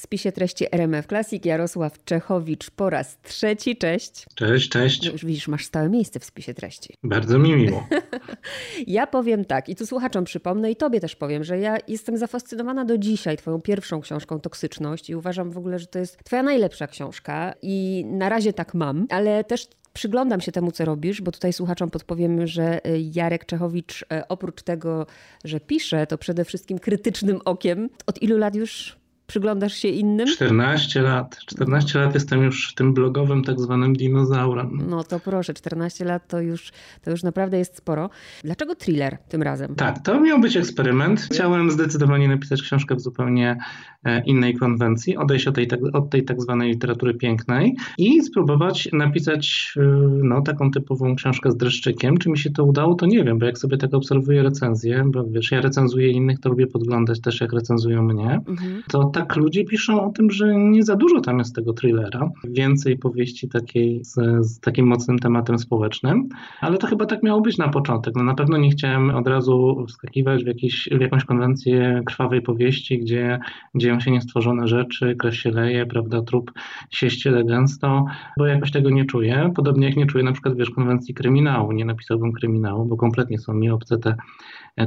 w spisie treści RMF Classic Jarosław Czechowicz po raz trzeci. Cześć. Cześć, cześć. No już widzisz, masz stałe miejsce w spisie treści. Bardzo mi miło. ja powiem tak i tu słuchaczom przypomnę i tobie też powiem, że ja jestem zafascynowana do dzisiaj twoją pierwszą książką Toksyczność i uważam w ogóle, że to jest twoja najlepsza książka i na razie tak mam, ale też przyglądam się temu, co robisz, bo tutaj słuchaczom podpowiem, że y, Jarek Czechowicz y, oprócz tego, że pisze, to przede wszystkim krytycznym okiem. Od ilu lat już Przyglądasz się innym? 14 lat. 14 lat jestem już tym blogowym tak zwanym dinozaurem. No to proszę, 14 lat to już, to już naprawdę jest sporo. Dlaczego thriller tym razem? Tak, to miał być eksperyment. Chciałem zdecydowanie napisać książkę w zupełnie e, innej konwencji, odejść od tej, tak, od tej tak zwanej literatury pięknej i spróbować napisać e, no, taką typową książkę z dreszczykiem. Czy mi się to udało, to nie wiem, bo jak sobie tak obserwuję recenzję, bo wiesz, ja recenzuję innych, to lubię podglądać też, jak recenzują mnie, mhm. to tak tak ludzie piszą o tym, że nie za dużo tam jest tego thrillera. Więcej powieści takiej z, z, takim mocnym tematem społecznym, ale to chyba tak miało być na początek. No na pewno nie chciałem od razu wskakiwać w, jakiś, w jakąś konwencję krwawej powieści, gdzie dzieją się niestworzone rzeczy, krew się leje, prawda, trup się ściele gęsto, bo jakoś tego nie czuję. Podobnie jak nie czuję na przykład, wiesz, konwencji kryminału. Nie napisałbym kryminału, bo kompletnie są mi obce te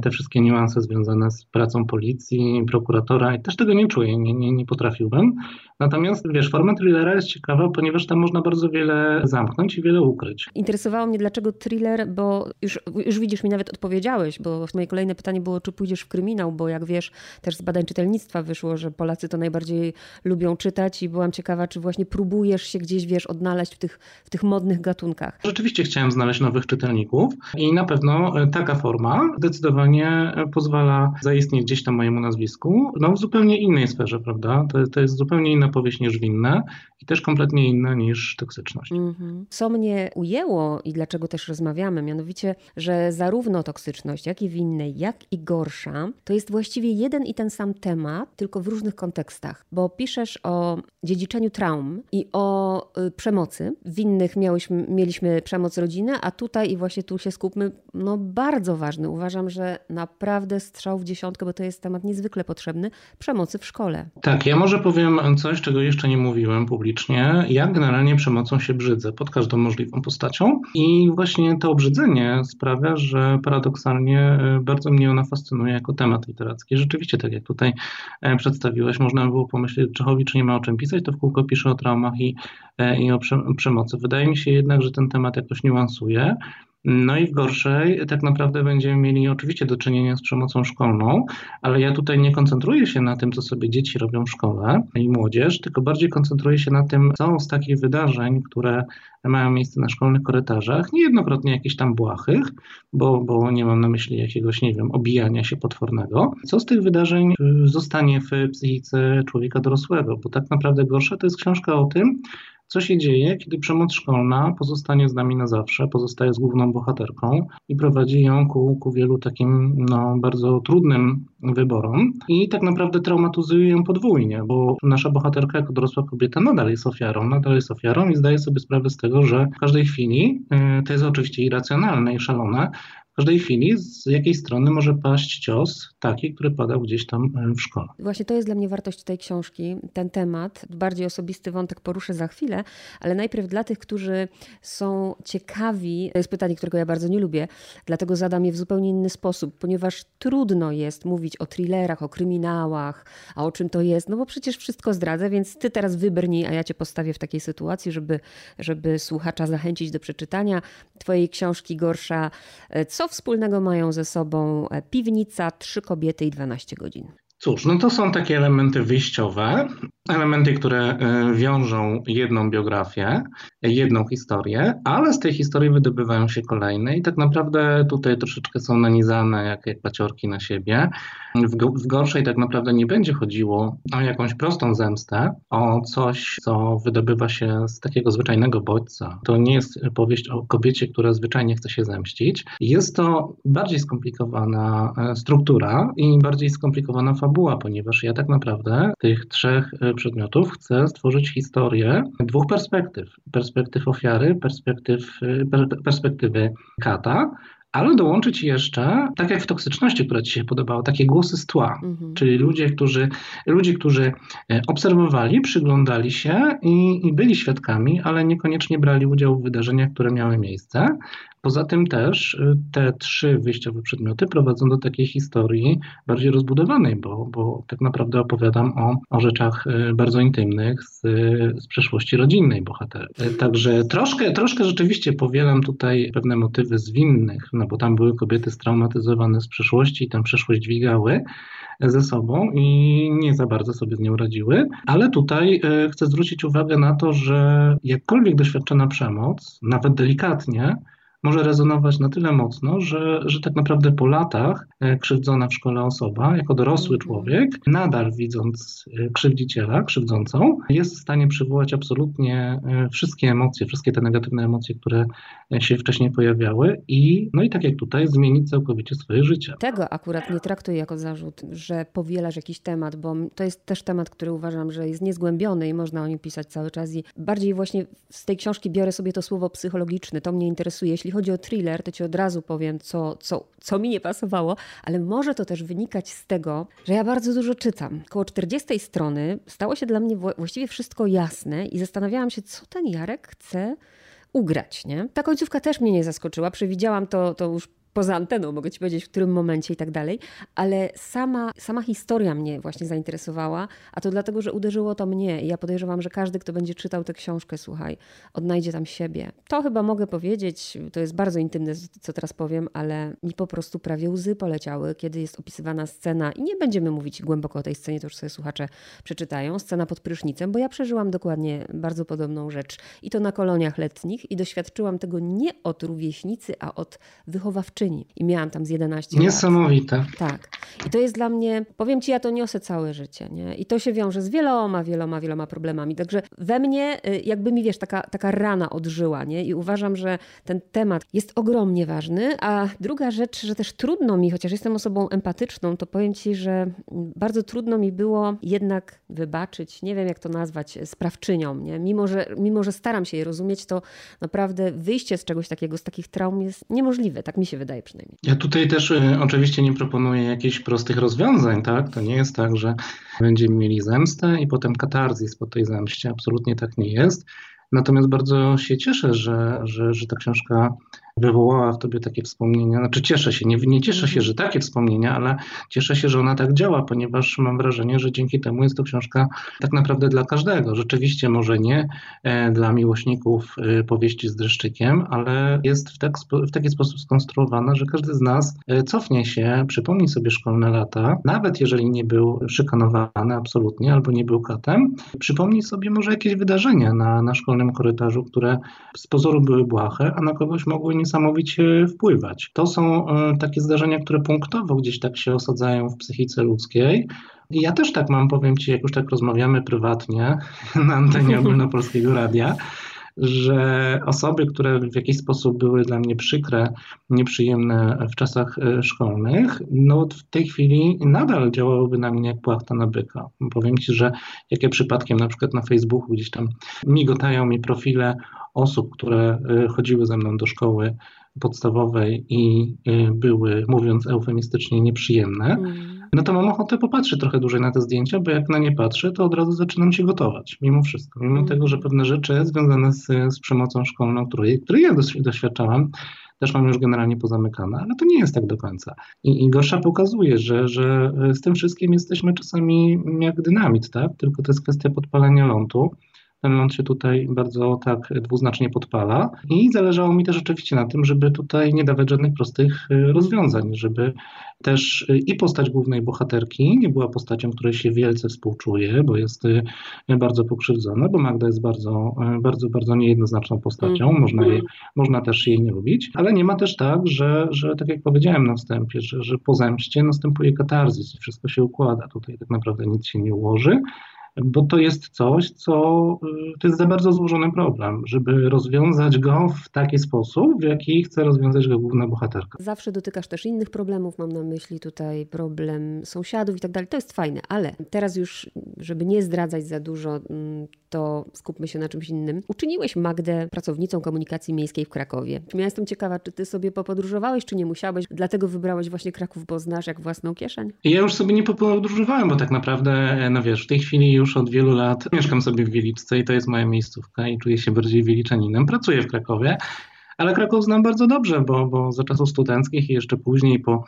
te wszystkie niuanse związane z pracą policji, prokuratora i też tego nie czuję, nie, nie, nie potrafiłbym. Natomiast wiesz, forma thrillera jest ciekawa, ponieważ tam można bardzo wiele zamknąć i wiele ukryć. Interesowało mnie, dlaczego thriller, bo już, już widzisz, mi nawet odpowiedziałeś, bo moje kolejne pytanie było, czy pójdziesz w kryminał, bo jak wiesz, też z badań czytelnictwa wyszło, że Polacy to najbardziej lubią czytać i byłam ciekawa, czy właśnie próbujesz się gdzieś, wiesz, odnaleźć w tych, w tych modnych gatunkach. Rzeczywiście chciałem znaleźć nowych czytelników i na pewno taka forma zdecydowanie pozwala zaistnieć gdzieś tam mojemu nazwisku, no w zupełnie innej sferze, prawda? To, to jest zupełnie inna powieść niż winne i też kompletnie inna niż toksyczność. Mm-hmm. Co mnie ujęło i dlaczego też rozmawiamy, mianowicie, że zarówno toksyczność, jak i winne, jak i gorsza, to jest właściwie jeden i ten sam temat, tylko w różnych kontekstach, bo piszesz o dziedziczeniu traum i o y, przemocy. W innych miałyśmy, mieliśmy przemoc rodziny, a tutaj i właśnie tu się skupmy, no bardzo ważny. Uważam, że naprawdę strzał w dziesiątkę, bo to jest temat niezwykle potrzebny, przemocy w szkole. Tak, ja może powiem coś, czego jeszcze nie mówiłem publicznie, ja generalnie przemocą się brzydzę pod każdą możliwą postacią i właśnie to obrzydzenie sprawia, że paradoksalnie e, bardzo mnie ona fascynuje jako temat literacki. Rzeczywiście, tak jak tutaj e, przedstawiłeś, można by było pomyśleć, Czechowicz nie ma o czym pisać, to w kółko pisze o traumach i, e, i o przemocy. Wydaje mi się jednak, że ten temat jakoś niuansuje. No i w gorszej tak naprawdę będziemy mieli oczywiście do czynienia z przemocą szkolną, ale ja tutaj nie koncentruję się na tym, co sobie dzieci robią w szkole i młodzież, tylko bardziej koncentruję się na tym, co z takich wydarzeń, które mają miejsce na szkolnych korytarzach, niejednokrotnie jakichś tam błahych, bo, bo nie mam na myśli jakiegoś, nie wiem, obijania się potwornego. Co z tych wydarzeń zostanie w psychice człowieka dorosłego, bo tak naprawdę gorsza to jest książka o tym, co się dzieje, kiedy przemoc szkolna pozostanie z nami na zawsze, pozostaje z główną bohaterką i prowadzi ją ku, ku wielu takim no, bardzo trudnym wyborom i tak naprawdę traumatyzuje ją podwójnie, bo nasza bohaterka jako dorosła kobieta nadal jest ofiarą, nadal jest ofiarą i zdaje sobie sprawę z tego, że w każdej chwili, y, to jest oczywiście irracjonalne i szalone, w każdej chwili z jakiej strony może paść cios taki, który padał gdzieś tam e, w szkole. Właśnie to jest dla mnie wartość tej książki, ten temat. Bardziej osobisty wątek poruszę za chwilę, ale najpierw dla tych, którzy są ciekawi, to jest pytanie, którego ja bardzo nie lubię, dlatego zadam je w zupełnie inny sposób, ponieważ trudno jest mówić o thrillerach, o kryminałach, a o czym to jest, no bo przecież wszystko zdradzę, więc ty teraz wybrnij, a ja cię postawię w takiej sytuacji, żeby, żeby słuchacza zachęcić do przeczytania twojej książki Gorsza. E, co co wspólnego mają ze sobą e, piwnica, trzy kobiety i 12 godzin? Cóż, no to są takie elementy wyjściowe, elementy, które e, wiążą jedną biografię, jedną historię, ale z tej historii wydobywają się kolejne i tak naprawdę tutaj troszeczkę są nanizane jak, jak paciorki na siebie. W, w gorszej tak naprawdę nie będzie chodziło o jakąś prostą zemstę, o coś, co wydobywa się z takiego zwyczajnego bodźca. To nie jest powieść o kobiecie, która zwyczajnie chce się zemścić. Jest to bardziej skomplikowana e, struktura i bardziej skomplikowana fabuła, ponieważ ja tak naprawdę tych trzech e, przedmiotów chcę stworzyć historię dwóch perspektyw. Perspektyw ofiary, perspektyw, perspektywy kata, ale dołączyć jeszcze, tak jak w toksyczności, która Ci się podobała, takie głosy z tła, mhm. czyli ludzie, którzy, ludzie, którzy e, obserwowali, przyglądali się i, i byli świadkami, ale niekoniecznie brali udziału w wydarzeniach, które miały miejsce. Poza tym też y, te trzy wyjściowe przedmioty prowadzą do takiej historii bardziej rozbudowanej, bo, bo tak naprawdę opowiadam o, o rzeczach y, bardzo intymnych z, z przeszłości rodzinnej bohaterów. Y, także troszkę, troszkę rzeczywiście powielam tutaj pewne motywy zwinnych, no bo tam były kobiety straumatyzowane z przeszłości i tę przeszłość dźwigały ze sobą i nie za bardzo sobie z nią radziły. Ale tutaj chcę zwrócić uwagę na to, że jakkolwiek doświadczona przemoc, nawet delikatnie, może rezonować na tyle mocno, że, że tak naprawdę po latach e, krzywdzona w szkole osoba, jako dorosły mhm. człowiek, nadal widząc e, krzywdziciela, krzywdzącą, jest w stanie przywołać absolutnie e, wszystkie emocje, wszystkie te negatywne emocje, które się wcześniej pojawiały i, no i tak jak tutaj, zmienić całkowicie swoje życie. Tego akurat nie traktuję jako zarzut, że powielasz jakiś temat, bo to jest też temat, który uważam, że jest niezgłębiony i można o nim pisać cały czas i bardziej właśnie z tej książki biorę sobie to słowo psychologiczny, to mnie interesuje. Jeśli chodzi o thriller, to ci od razu powiem, co, co, co mi nie pasowało, ale może to też wynikać z tego, że ja bardzo dużo czytam. Koło 40 strony stało się dla mnie właściwie wszystko jasne i zastanawiałam się, co ten Jarek chce ugrać. Nie? Ta końcówka też mnie nie zaskoczyła. Przewidziałam to, to już poza anteną, mogę ci powiedzieć, w którym momencie i tak dalej, ale sama, sama historia mnie właśnie zainteresowała, a to dlatego, że uderzyło to mnie i ja podejrzewam, że każdy, kto będzie czytał tę książkę, słuchaj, odnajdzie tam siebie. To chyba mogę powiedzieć, to jest bardzo intymne, co teraz powiem, ale mi po prostu prawie łzy poleciały, kiedy jest opisywana scena i nie będziemy mówić głęboko o tej scenie, to już sobie słuchacze przeczytają, scena pod prysznicem, bo ja przeżyłam dokładnie bardzo podobną rzecz i to na koloniach letnich i doświadczyłam tego nie od rówieśnicy, a od wychowawczyni i miałam tam z 11 Niesamowite. lat. Tak. I to jest dla mnie, powiem ci, ja to niosę całe życie. Nie? I to się wiąże z wieloma, wieloma, wieloma problemami. Także we mnie y, jakby mi, wiesz, taka, taka rana odżyła. Nie? I uważam, że ten temat jest ogromnie ważny. A druga rzecz, że też trudno mi, chociaż jestem osobą empatyczną, to powiem ci, że bardzo trudno mi było jednak wybaczyć, nie wiem jak to nazwać, sprawczynią. Nie? Mimo, że, mimo, że staram się je rozumieć, to naprawdę wyjście z czegoś takiego, z takich traum jest niemożliwe. Tak mi się wydaje przynajmniej. Ja tutaj też y, oczywiście nie proponuję jakichś prostych rozwiązań, tak? To nie jest tak, że będziemy mieli zemstę i potem katarzis po tej zemście. Absolutnie tak nie jest. Natomiast bardzo się cieszę, że, że, że ta książka wywołała w tobie takie wspomnienia. Znaczy cieszę się, nie, nie cieszę się, że takie wspomnienia, ale cieszę się, że ona tak działa, ponieważ mam wrażenie, że dzięki temu jest to książka tak naprawdę dla każdego. Rzeczywiście może nie e, dla miłośników e, powieści z dreszczykiem, ale jest w, tak, w taki sposób skonstruowana, że każdy z nas e, cofnie się, przypomni sobie szkolne lata, nawet jeżeli nie był szykanowany absolutnie albo nie był katem, przypomni sobie może jakieś wydarzenia na, na szkolnym korytarzu, które z pozoru były błahe, a na kogoś mogły nie niesamowicie wpływać. To są e, takie zdarzenia, które punktowo gdzieś tak się osadzają w psychice ludzkiej. I ja też tak mam, powiem Ci, jak już tak rozmawiamy prywatnie na antenie ogólnopolskiego radia, że osoby, które w jakiś sposób były dla mnie przykre, nieprzyjemne w czasach e, szkolnych, no w tej chwili nadal działałyby na mnie jak płachta na byka. Powiem Ci, że jakie przypadkiem na przykład na Facebooku gdzieś tam migotają mi profile osób, które y, chodziły ze mną do szkoły podstawowej i y, były, mówiąc eufemistycznie, nieprzyjemne, mm. No to mam ochotę popatrzeć trochę dłużej na te zdjęcia, bo jak na nie patrzę, to od razu zaczynam się gotować, mimo wszystko. Mimo mm. tego, że pewne rzeczy związane z, z przemocą szkolną, której, której ja doświadczałam, też mam już generalnie pozamykane, ale to nie jest tak do końca. I, i Gorsza pokazuje, że, że z tym wszystkim jesteśmy czasami jak dynamit, tak? Tylko to jest kwestia podpalenia lądu ten ląd się tutaj bardzo tak dwuznacznie podpala i zależało mi też oczywiście na tym, żeby tutaj nie dawać żadnych prostych y, rozwiązań, żeby też y, i postać głównej bohaterki nie była postacią, której się wielce współczuje, bo jest y, bardzo pokrzywdzona, bo Magda jest bardzo, bardzo, bardzo niejednoznaczną postacią, mm. można, jej, można też jej nie lubić, ale nie ma też tak, że, że tak jak powiedziałem na wstępie, że, że po zemście następuje katarzis i wszystko się układa. Tutaj tak naprawdę nic się nie ułoży bo to jest coś, co y, to jest za bardzo złożony problem, żeby rozwiązać go w taki sposób, w jaki chce rozwiązać go główna bohaterka. Zawsze dotykasz też innych problemów, mam na myśli tutaj problem sąsiadów i tak dalej. To jest fajne, ale teraz już, żeby nie zdradzać za dużo, mm, to skupmy się na czymś innym. Uczyniłeś Magdę pracownicą komunikacji miejskiej w Krakowie. Ja jestem ciekawa, czy ty sobie popodróżowałeś, czy nie musiałeś, dlatego wybrałeś właśnie Kraków, bo znasz jak własną kieszeń? Ja już sobie nie popodróżowałem, bo tak naprawdę, no wiesz, w tej chwili już od wielu lat mieszkam sobie w Wieliczce i to jest moja miejscówka i czuję się bardziej wieliczaninem. Pracuję w Krakowie, ale Kraków znam bardzo dobrze, bo, bo za czasów studenckich i jeszcze później po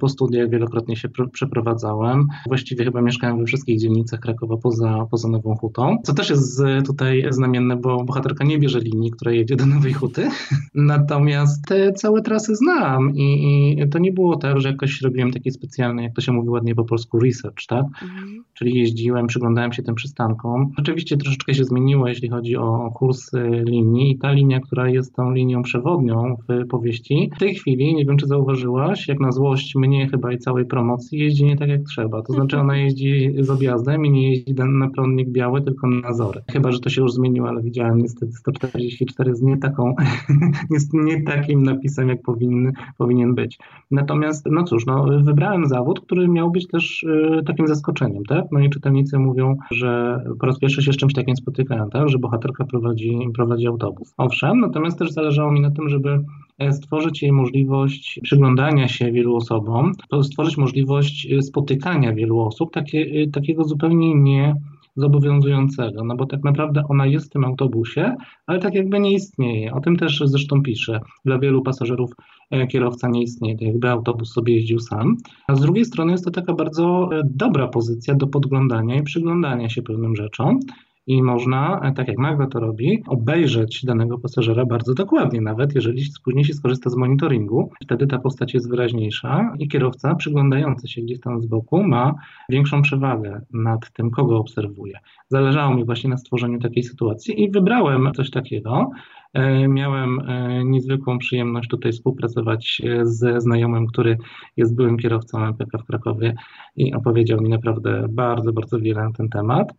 po studiach wielokrotnie się przeprowadzałem. Właściwie chyba mieszkałem we wszystkich dzielnicach Krakowa poza, poza Nową Hutą, co też jest tutaj znamienne, bo bohaterka nie bierze linii, która jedzie do Nowej Huty. Natomiast te całe trasy znam i, i to nie było tak, że jakoś robiłem taki specjalny, jak to się mówi ładnie po polsku, research, tak? Mhm. Czyli jeździłem, przyglądałem się tym przystankom. Oczywiście troszeczkę się zmieniło, jeśli chodzi o kursy linii i ta linia, która jest tą linią przewodnią w powieści, w tej chwili, nie wiem czy zauważyłaś, jak na złość mnie chyba i całej promocji jeździ nie tak jak trzeba. To znaczy ona jeździ z objazdem i nie jeździ na prądnik biały, tylko na zory. Chyba, że to się już zmieniło, ale widziałem niestety 144 z nie taką, nie takim napisem, jak powinny, powinien być. Natomiast, no cóż, no, wybrałem zawód, który miał być też y, takim zaskoczeniem, tak? No i czytelnicy mówią, że po raz pierwszy się z czymś takim spotykają, tak? Że bohaterka prowadzi, prowadzi autobus. Owszem, natomiast też zależało mi na tym, żeby stworzyć jej możliwość przyglądania się wielu osobom, stworzyć możliwość e, spotykania wielu osób, takie, e, takiego zupełnie nie zobowiązującego, no bo tak naprawdę ona jest w tym autobusie, ale tak jakby nie istnieje. O tym też zresztą pisze. Dla wielu pasażerów kierowca nie istnieje, tak jakby autobus sobie jeździł sam. A z drugiej strony jest to taka bardzo dobra pozycja do podglądania i przyglądania się pewnym rzeczom i można, e, tak jak Magda to robi, obejrzeć danego pasażera bardzo dokładnie, nawet jeżeli później się skorzysta z monitoringu. Wtedy ta postać jest wyraźniejsza i kierowca przyglądający się gdzieś tam z boku ma większą przewagę nad tym, kogo obserwuje. Zależało mi właśnie na stworzeniu takiej sytuacji i wybrałem coś takiego. E, miałem e, niezwykłą przyjemność tutaj współpracować ze znajomym, który jest byłym kierowcą MPK w Krakowie i opowiedział mi naprawdę bardzo, bardzo wiele na ten temat.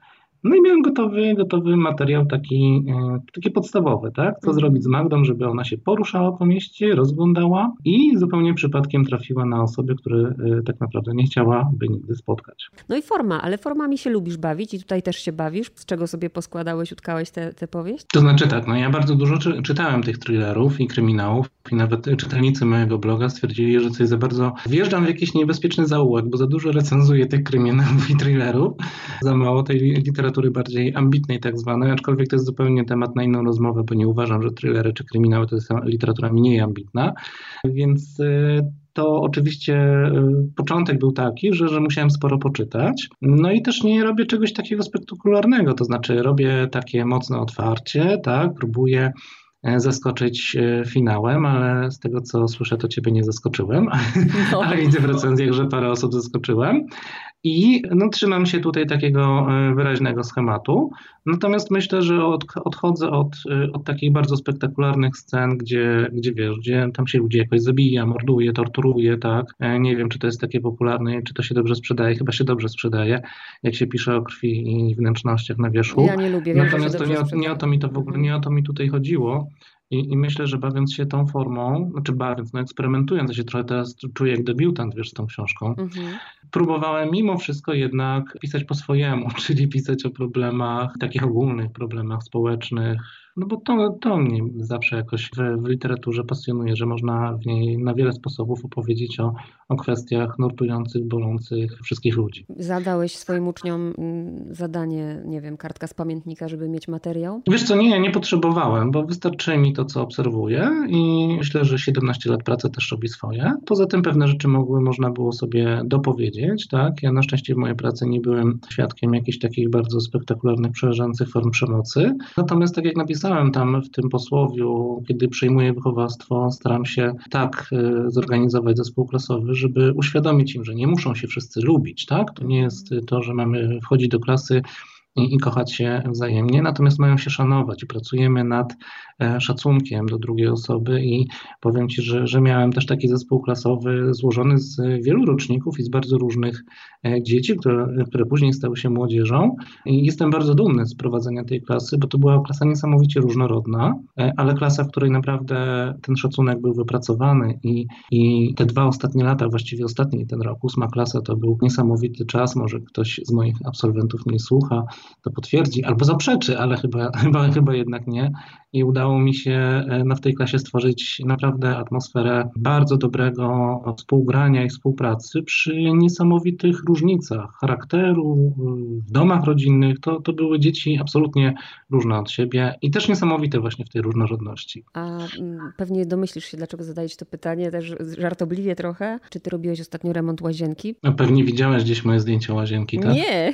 No i miałem gotowy, gotowy materiał taki, e, taki podstawowy, tak? Co mhm. zrobić z Magdą, żeby ona się poruszała po mieście, rozglądała i zupełnie przypadkiem trafiła na osoby, które tak naprawdę nie chciałaby nigdy spotkać. No i forma, ale formami się lubisz bawić i tutaj też się bawisz. Z czego sobie poskładałeś, utkałeś tę powieść? To znaczy tak, no ja bardzo dużo czy, czytałem tych thrillerów i kryminałów i nawet czytelnicy mojego bloga stwierdzili, że coś za bardzo wjeżdżam w jakiś niebezpieczny zaułek, bo za dużo recenzuję tych kryminałów i thrillerów, za mało tej literatury literatury bardziej ambitnej tak zwanej, aczkolwiek to jest zupełnie temat na inną rozmowę, bo nie uważam, że thrillery czy kryminały to jest literatura mniej ambitna, więc y, to oczywiście y, początek był taki, że, że musiałem sporo poczytać. No i też nie robię czegoś takiego spektakularnego, to znaczy robię takie mocne otwarcie, tak, próbuję zaskoczyć e, finałem, ale z tego co słyszę, to ciebie nie zaskoczyłem, no. ale widzę w recenzjach, że parę osób zaskoczyłem. I no, trzymam się tutaj takiego e, wyraźnego schematu. Natomiast myślę, że od, odchodzę od, e, od takich bardzo spektakularnych scen, gdzie, gdzie wiesz, gdzie tam się ludzie jakoś zabija, morduje, torturuje, tak. E, nie wiem, czy to jest takie popularne, czy to się dobrze sprzedaje. Chyba się dobrze sprzedaje, jak się pisze o krwi i wnętrznościach na wierzchu. Ja nie lubię. Natomiast to nie, nie o to mi to w ogóle, nie o to mi tutaj chodziło. I, I, myślę, że bawiąc się tą formą, znaczy bawiąc, no eksperymentując, ja się trochę teraz czuję jak debiutant, wiesz, z tą książką, mhm. próbowałem mimo wszystko jednak pisać po swojemu, czyli pisać o problemach, takich ogólnych problemach społecznych, no bo to, to mnie zawsze jakoś w, w, literaturze pasjonuje, że można w niej na wiele sposobów opowiedzieć o, o kwestiach nurtujących, bolących wszystkich ludzi. Zadałeś swoim uczniom mm, zadanie, nie wiem, kartka z pamiętnika, żeby mieć materiał? Wiesz co, nie, nie potrzebowałem, bo wystarczy mi to, co obserwuję i myślę, że 17 lat pracy też robi swoje. Poza tym pewne rzeczy mogły, można było sobie dopowiedzieć, tak? Ja na szczęście w mojej pracy nie byłem świadkiem jakichś takich bardzo spektakularnych, przerażających form przemocy. Natomiast tak jak napisałem, napisałem tam w tym posłowiu, kiedy przejmuję wychowawstwo, staram się tak e, zorganizować zespół klasowy, żeby uświadomić im, że nie muszą się wszyscy lubić, tak? To nie jest to, że mamy wchodzić do klasy i, i kochać się wzajemnie, natomiast mają się szanować i pracujemy nad e, szacunkiem do drugiej osoby i powiem Ci, że, że miałem też taki zespół klasowy złożony z wielu roczników i z bardzo różnych e, dzieci, które, które później stały się młodzieżą. I jestem bardzo dumny z prowadzenia tej klasy, bo to była klasa niesamowicie różnorodna, e, ale klasa, w której naprawdę ten szacunek był wypracowany i, i te dwa ostatnie lata, właściwie ostatni ten rok, ósma klasa, to był niesamowity czas, może ktoś z moich absolwentów nie słucha, to potwierdzi albo zaprzeczy, ale chyba, chyba, chyba jednak nie. I udało mi się e, no, w tej klasie stworzyć naprawdę atmosferę bardzo dobrego współgrania i współpracy przy niesamowitych różnicach charakteru, w domach rodzinnych. To, to były dzieci absolutnie różne od siebie i też niesamowite właśnie w tej różnorodności. A mm, pewnie domyślisz się, dlaczego zadajesz to pytanie, też żartobliwie trochę. Czy ty robiłeś ostatnio remont łazienki? No, pewnie widziałeś gdzieś moje zdjęcie łazienki, tak? Nie.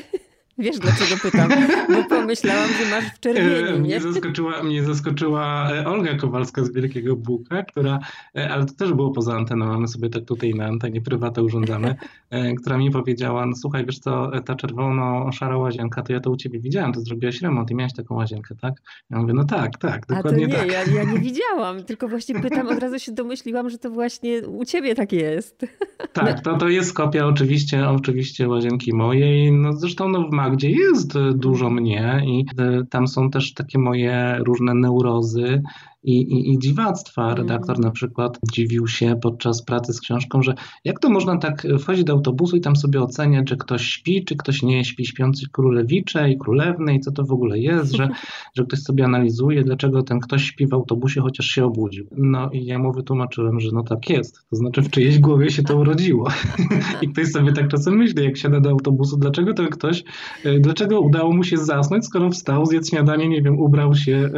Wiesz dlaczego pytam? Bo pomyślałam, że masz w czerwieni, nie? Mnie zaskoczyła, mnie zaskoczyła e, Olga Kowalska z Wielkiego Buka, która, e, ale to też było poza anteną, mamy sobie tak tutaj na antenie prywatę urządzamy, e, która mi powiedziała, no słuchaj, wiesz co, ta czerwono-szara łazienka, to ja to u ciebie widziałam, to zrobiłaś remont i miałaś taką łazienkę, tak? Ja mówię, no tak, tak, dokładnie A to nie, tak. Ja, ja nie widziałam, tylko właśnie pytam, od razu się domyśliłam, że to właśnie u ciebie tak jest. Tak, to, to jest kopia oczywiście, oczywiście łazienki mojej, no zresztą no w gdzie jest dużo mnie i e, tam są też takie moje różne neurozy i, i, i dziwactwa. Mhm. Redaktor na przykład dziwił się podczas pracy z książką, że jak to można tak wchodzić do autobusu i tam sobie oceniać, że ktoś śpi, czy ktoś nie śpi, śpiący królewicze i królewny i co to w ogóle jest, że, że ktoś sobie analizuje, dlaczego ten ktoś śpi w autobusie, chociaż się obudził. No i ja mu wytłumaczyłem, że no tak jest, to znaczy w czyjejś głowie się to urodziło. I ktoś sobie tak czasem myśli, jak siada do autobusu, dlaczego ten ktoś, e, dlaczego udało mu się zasnąć, skoro wstał, zjadł śniadanie, nie wiem, ubrał się,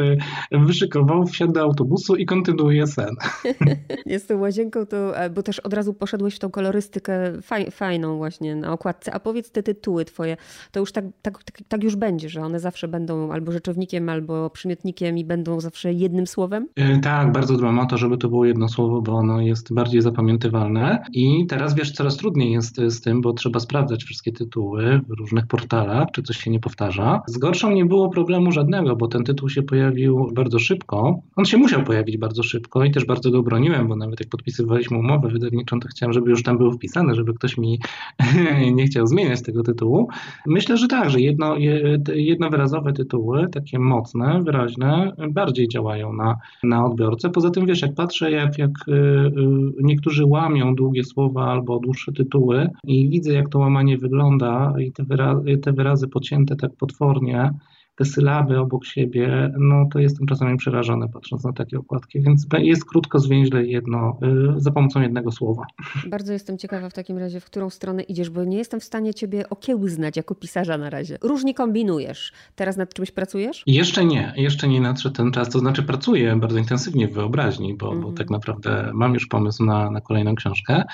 e, wyszykował, wsiadł do autobusu i kontynuuje sen. Jest tą łazienką, to, bo też od razu poszedłeś w tą kolorystykę faj, fajną właśnie na okładce. A powiedz te tytuły twoje, to już tak, tak, tak, tak, już będzie, że one zawsze będą albo rzeczownikiem, albo przymiotnikiem i będą zawsze jednym słowem? E, tak, bardzo dbam o to, żeby to było jedno słowo, bo ono jest bardziej zapamiętywalne. I teraz wiesz, coraz trudniej jest z tym, bo trzeba sprawdzać wszystkie tytuły w różnych portalach, czy coś się nie powtarza. Z gorszą nie było problemu żadnego, bo ten tytuł się pojawił bardzo szybko. On się musiał pojawić bardzo szybko i też bardzo go broniłem, bo nawet jak podpisywaliśmy umowę wydawniczą, to chciałem, żeby już tam był wpisany, żeby ktoś mi nie chciał zmieniać tego tytułu. Myślę, że tak, że jedno, jednowyrazowe tytuły, takie mocne, wyraźne, bardziej działają na, na odbiorcę. Poza tym, wiesz, jak patrzę, jak, jak y, y, niektórzy łamią długie słowa albo dłuższe tytuły i widzę, jak to łamanie wygląda i te wyrazy, te wyrazy pocięte tak potwornie, te sylaby obok siebie, no to jestem czasami przerażony patrząc na takie okładki, więc jest krótko, zwięźle jedno, y, za pomocą jednego słowa. Bardzo jestem ciekawa w takim razie, w którą stronę idziesz, bo nie jestem w stanie ciebie okiełznać jako pisarza na razie. Różnie kombinujesz. Teraz nad czymś pracujesz? Jeszcze nie, jeszcze nie nadszedł ten czas, to znaczy pracuję bardzo intensywnie w wyobraźni, bo, mm. bo mhm. tak naprawdę mam już pomysł na, na kolejną książkę.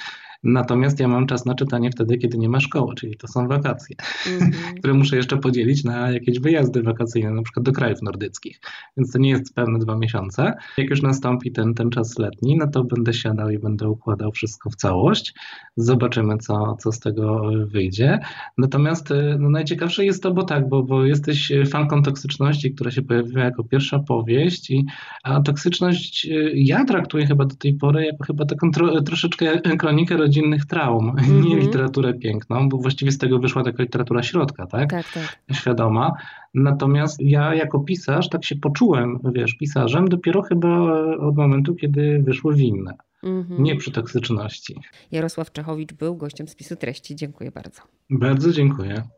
Natomiast ja mam czas na czytanie wtedy, kiedy nie ma szkoły, czyli to są wakacje, mm -hmm. które muszę jeszcze podzielić na jakieś wyjazdy wakacyjne, na przykład do krajów nordyckich. Więc to nie jest pełne dwa miesiące. Jak już nastąpi ten, ten czas letni, no to będę siadał i będę układał wszystko w całość. Zobaczymy, co, co z tego wyjdzie. Natomiast no, najciekawsze jest to, bo tak, bo, bo jesteś fanką toksyczności, która się pojawiła jako pierwsza powieść, i, a toksyczność ja traktuję chyba do tej pory jako chyba taką tro, troszeczkę kronikę rodzinnych traum, mm -hmm. nie mhm. literaturę piękną, bo właściwie z tego wyszła taka literatura środka, tak? Tak, tak. Świadoma. Natomiast ja jako pisarz tak się poczułem, wiesz, pisarzem dopiero chyba od momentu, kiedy wyszły winne. Mm -hmm. Nie przy toksyczności. Jarosław Czechowicz był gościem spisu treści. Dziękuję bardzo. Bardzo dziękuję.